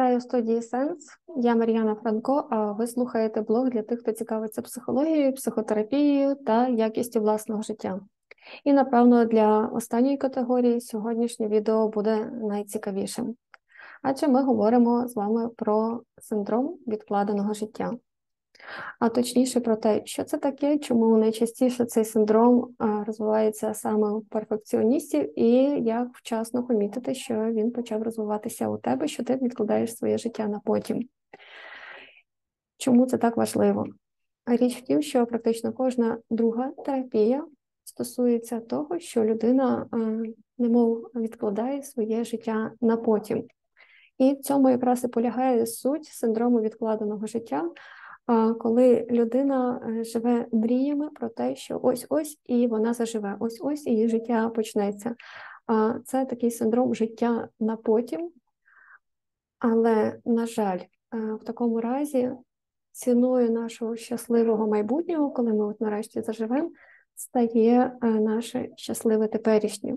Вітаю в студії Сенс. Я Мар'яна Франко. А ви слухаєте блог для тих, хто цікавиться психологією, психотерапією та якістю власного життя. І напевно для останньої категорії сьогоднішнє відео буде найцікавішим, адже ми говоримо з вами про синдром відкладеного життя а точніше про те, що це таке, чому найчастіше цей синдром розвивається саме у перфекціоністів, і як вчасно помітити, що він почав розвиватися у тебе, що ти відкладаєш своє життя на потім. Чому це так важливо? Річ в тім, що практично кожна друга терапія стосується того, що людина немов відкладає своє життя на потім. І в цьому якраз і полягає суть синдрому відкладеного життя, коли людина е, живе мріями про те, що ось-ось і вона заживе, ось-ось її життя почнеться. Це такий синдром життя на потім. Але, на жаль, е, в такому разі ціною нашого щасливого майбутнього, коли ми от нарешті заживемо, стає е, наше щасливе теперішнє.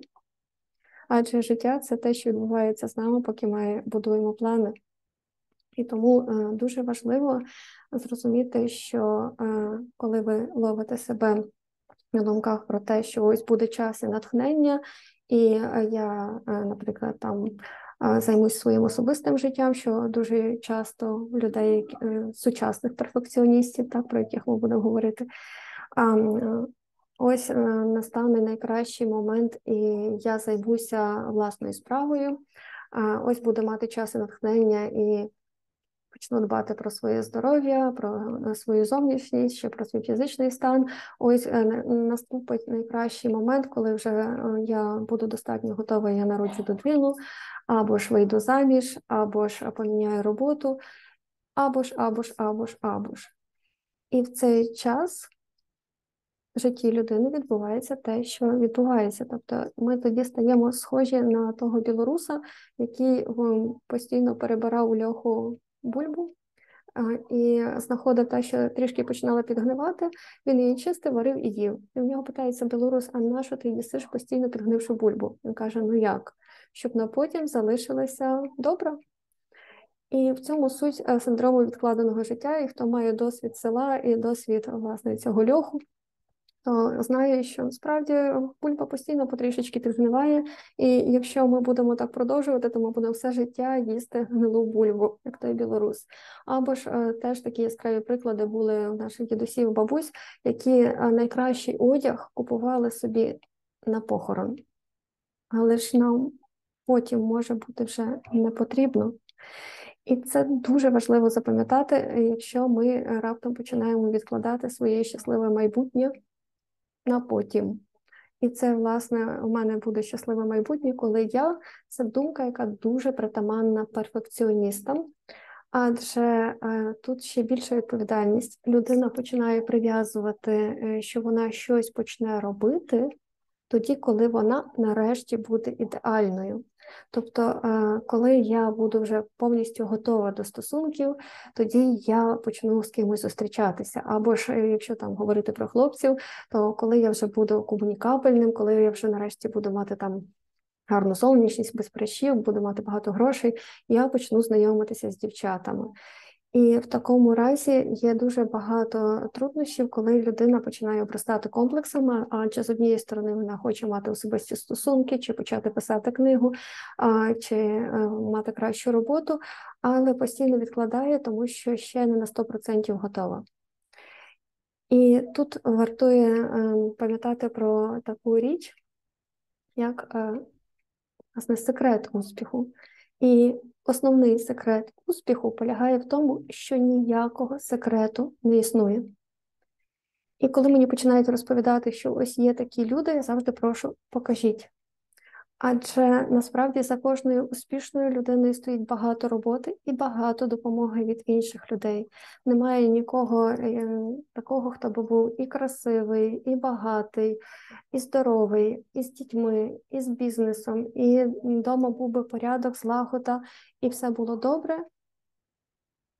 Адже життя це те, що відбувається з нами, поки ми будуємо плани. І тому е, дуже важливо зрозуміти, що е, коли ви ловите себе на думках про те, що ось буде час і натхнення, і е, я, наприклад, там займусь своїм особистим життям, що дуже часто людей сучасних перфекціоністів, так про яких ми будемо говорити. Ось настане найкращий момент, і я займуся власною справою. Ось буду мати час і натхнення і почну дбати про своє здоров'я, про е, свою зовнішність, ще про свій фізичний стан. Ось е, наступить найкращий момент, коли вже е, я буду достатньо готова, я народжу дитину, або ж вийду заміж, або ж поміняю роботу, або ж, або ж, або ж, або ж. І в цей час. В житті людини відбувається те, що відбувається. Тобто ми тоді стаємо схожі на того білоруса, який постійно перебирав у льоху бульбу і знаходив те, що трішки починала підгнивати, він її чистив, варив і їв. І в нього питається білорус, а на що ти їсиш постійно підгнивши бульбу? Він каже: Ну як? Щоб на потім залишилася добра. І в цьому суть е, синдрому відкладеного життя, і хто має досвід села і досвід власне цього льоху, то знаю, що справді бульба постійно потрішечки підгниває, і якщо ми будемо так продовжувати, то ми будемо все життя їсти гнилу бульбу, як той білорус. Або ж е, теж такі яскраві приклади були у наших дідусів, бабусь, які е, найкращий одяг купували собі на похорон, але ж нам потім може бути вже не потрібно. І це дуже важливо запам'ятати, якщо ми раптом починаємо відкладати своє щасливе майбутнє на потім. І це, власне, у мене буде щасливе майбутнє, коли я це думка, яка дуже притаманна перфекціоністам, адже е, тут ще більша відповідальність. Людина починає прив'язувати, е, що вона щось почне робити тоді, коли вона нарешті буде ідеальною. Тобто, е, коли я буду вже повністю готова до стосунків, тоді я почну з кимось зустрічатися. Або ж е, якщо там говорити про хлопців, то коли я вже буду комунікабельним, коли я вже нарешті буду мати там гарну зовнішність, без прищів, буду мати багато грошей, я почну знайомитися з дівчатами. І в такому разі є дуже багато труднощів, коли людина починає обростати комплексами. Адже з однієї сторони вона хоче мати особисті стосунки, чи почати писати книгу, чи е, мати кращу роботу, але постійно відкладає, тому що ще не на 100% готова. І тут вартує е, пам'ятати про таку річ, як е, власне секрет успіху. І основний секрет успіху полягає в тому, що ніякого секрету не існує. І коли мені починають розповідати, що ось є такі люди, я завжди прошу, покажіть. Адже насправді за кожною успішною людиною стоїть багато роботи і багато допомоги від інших людей. Немає нікого е, такого, хто би був і красивий, і багатий, і здоровий, і з дітьми, і з бізнесом, і вдома був би порядок, злагода, і все було добре.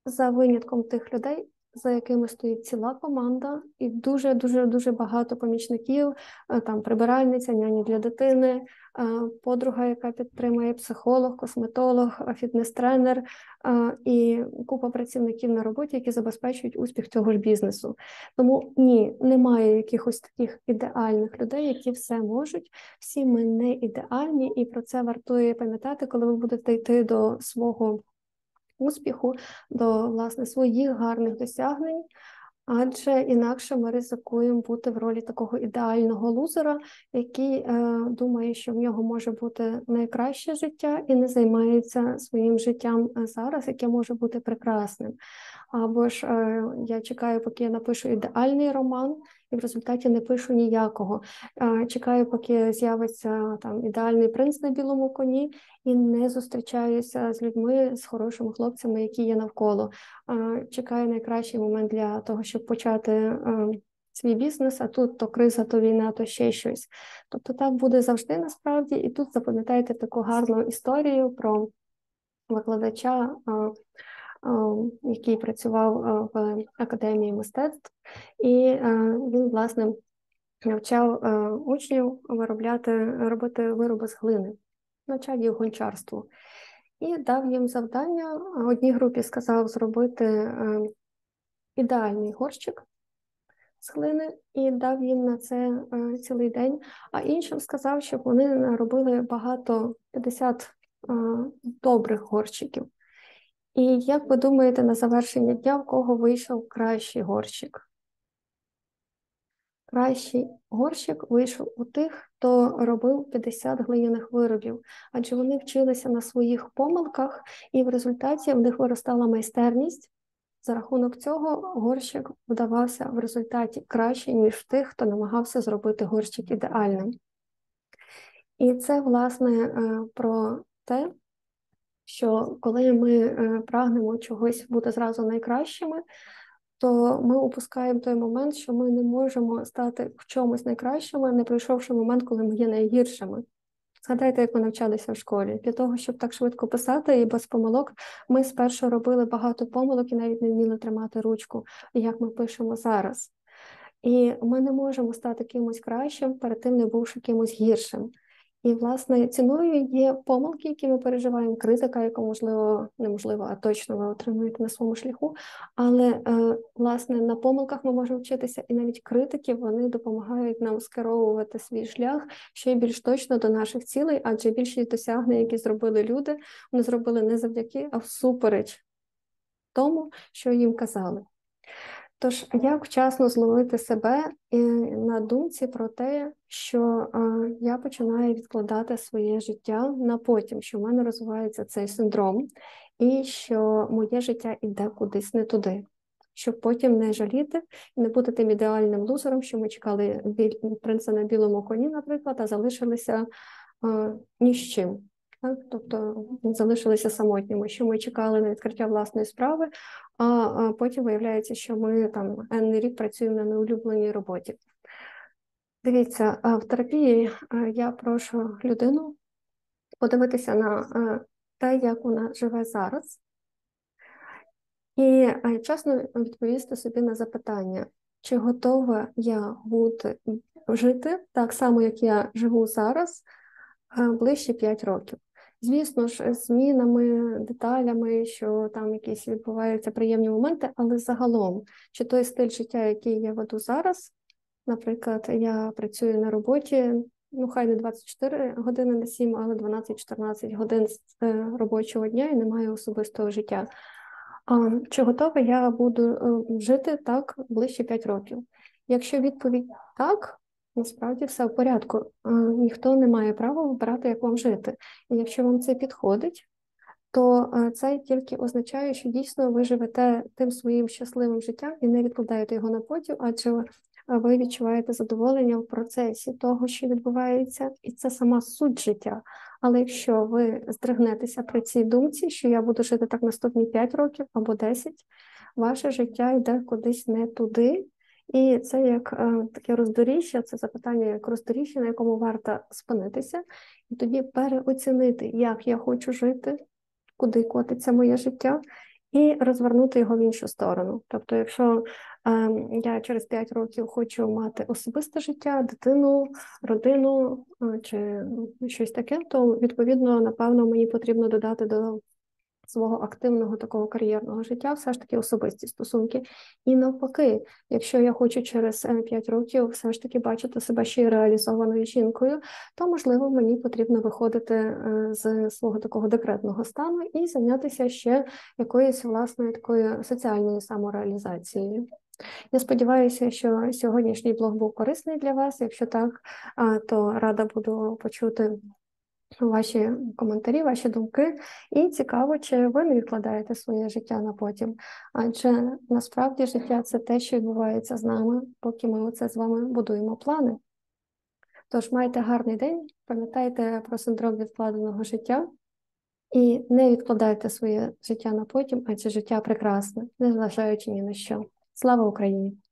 За винятком тих людей, за якими стоїть ціла команда, і дуже дуже дуже багато помічників, е, там прибиральниця, няні для дитини, е, подруга, яка підтримує психолог, косметолог, фітнес-тренер і купа працівників на роботі, які забезпечують успіх цього ж бізнесу. Тому ні, немає якихось таких ідеальних людей, які все можуть. Всі ми не ідеальні, і про це вартує пам'ятати, коли ви будете йти до свого успіху, до власне своїх гарних досягнень. Адже інакше ми ризикуємо бути в ролі такого ідеального лузера, який е, думає, що в нього може бути найкраще життя, і не займається своїм життям е, зараз, яке може бути прекрасним. Або ж е, я чекаю, поки я напишу ідеальний роман, і в результаті не пишу ніякого. Е, чекаю, поки з'явиться там ідеальний принц на білому коні, і не зустрічаюся з людьми, з хорошими хлопцями, які є навколо. Е, чекаю найкращий момент для того, щоб почати. Е, свій бізнес, а тут то криза, то війна, то ще щось. Тобто так буде завжди насправді, і тут запам'ятайте таку гарну історію про викладача який працював в академії мистецтв, і він, власне, навчав учнів виробляти, робити вироби з глини, навчав їх гончарству. І дав їм завдання. Одній групі сказав зробити ідеальний горщик з глини і дав їм на це цілий день, а іншим сказав, щоб вони робили багато 50 добрих горщиків. І як ви думаєте, на завершення дня в кого вийшов кращий горщик? Кращий горщик вийшов у тих, хто робив 50 глиняних виробів, адже вони вчилися на своїх помилках, і в результаті в них виростала майстерність. За рахунок цього горщик вдавався в результаті краще, ніж тих, хто намагався зробити горщик ідеальним. І це, власне, е, про те, що коли ми е, прагнемо чогось бути зразу найкращими, то ми упускаємо той момент, що ми не можемо стати в чомусь найкращими, не пройшовши момент, коли ми є найгіршими. Згадайте, як ми навчалися в школі. Для того, щоб так швидко писати і без помилок, ми спершу робили багато помилок і навіть не вміли тримати ручку, як ми пишемо зараз. І ми не можемо стати кимось кращим, перед тим не бувши кимось гіршим. І, власне, ціною є помилки, які ми переживаємо, критика, яку можливо неможливо, а точно ви отримуєте на своєму шляху. Але е, власне на помилках ми можемо вчитися, і навіть критики вони допомагають нам скеровувати свій шлях ще більш точно до наших цілей, адже більшість досягнень, які зробили люди, вони зробили не завдяки, а всупереч тому, що їм казали. Тож, як вчасно зловити себе і на думці про те, що я починаю відкладати своє життя на потім, що в мене розвивається цей синдром, і що моє життя йде кудись не туди, щоб потім не жаліти і не бути тим ідеальним лузером, що ми чекали принца на білому коні, наприклад, а залишилися ні з чим. Так? Тобто залишилися самотніми, що ми чекали на відкриття власної справи, а потім виявляється, що ми там енний рік працюємо на неулюбленій роботі. Дивіться, в терапії я прошу людину подивитися на те, як вона живе зараз, і чесно відповісти собі на запитання, чи готова я бути жити так само, як я живу зараз, ближче 5 років. Звісно ж, змінами, деталями, що там якісь відбуваються приємні моменти, але загалом, чи той стиль життя, який я веду зараз, наприклад, я працюю на роботі, ну хай не 24 години на 7, але 12-14 годин з е, робочого дня і не маю особистого життя. А, Чи готова я буду е, жити так ближче 5 років? Якщо відповідь так, Насправді все в порядку. Ніхто не має права вибирати, як вам жити. І якщо вам це підходить, то це тільки означає, що дійсно ви живете тим своїм щасливим життям і не відкладаєте його на потім, адже ви відчуваєте задоволення в процесі того, що відбувається, і це сама суть життя. Але якщо ви здригнетеся при цій думці, що я буду жити так наступні 5 років або 10, ваше життя йде кудись не туди. І це як е, таке роздоріжжя, це запитання як роздоріжжя, на якому варто спинитися, і тоді переоцінити, як я хочу жити, куди котиться моє життя, і розвернути його в іншу сторону. Тобто, якщо е, я через 5 років хочу мати особисте життя, дитину, родину е, чи щось таке, то відповідно, напевно, мені потрібно додати до свого активного такого кар'єрного життя, все ж таки особисті стосунки. І навпаки, якщо я хочу через 5 років все ж таки бачити себе ще й реалізованою жінкою, то можливо мені потрібно виходити е, з свого такого декретного стану і зайнятися ще якоюсь власною такою соціальною самореалізацією. Я сподіваюся, що сьогоднішній блог був корисний для вас. Якщо так, то рада буду почути ваші коментарі, ваші думки, і цікаво, чи ви не відкладаєте своє життя на потім. Адже насправді життя це те, що відбувається з нами, поки ми оце з вами будуємо плани. Тож майте гарний день, пам'ятайте про синдром відкладеного життя і не відкладайте своє життя на потім, адже життя прекрасне, незважаючи ні на що. Слава Україні!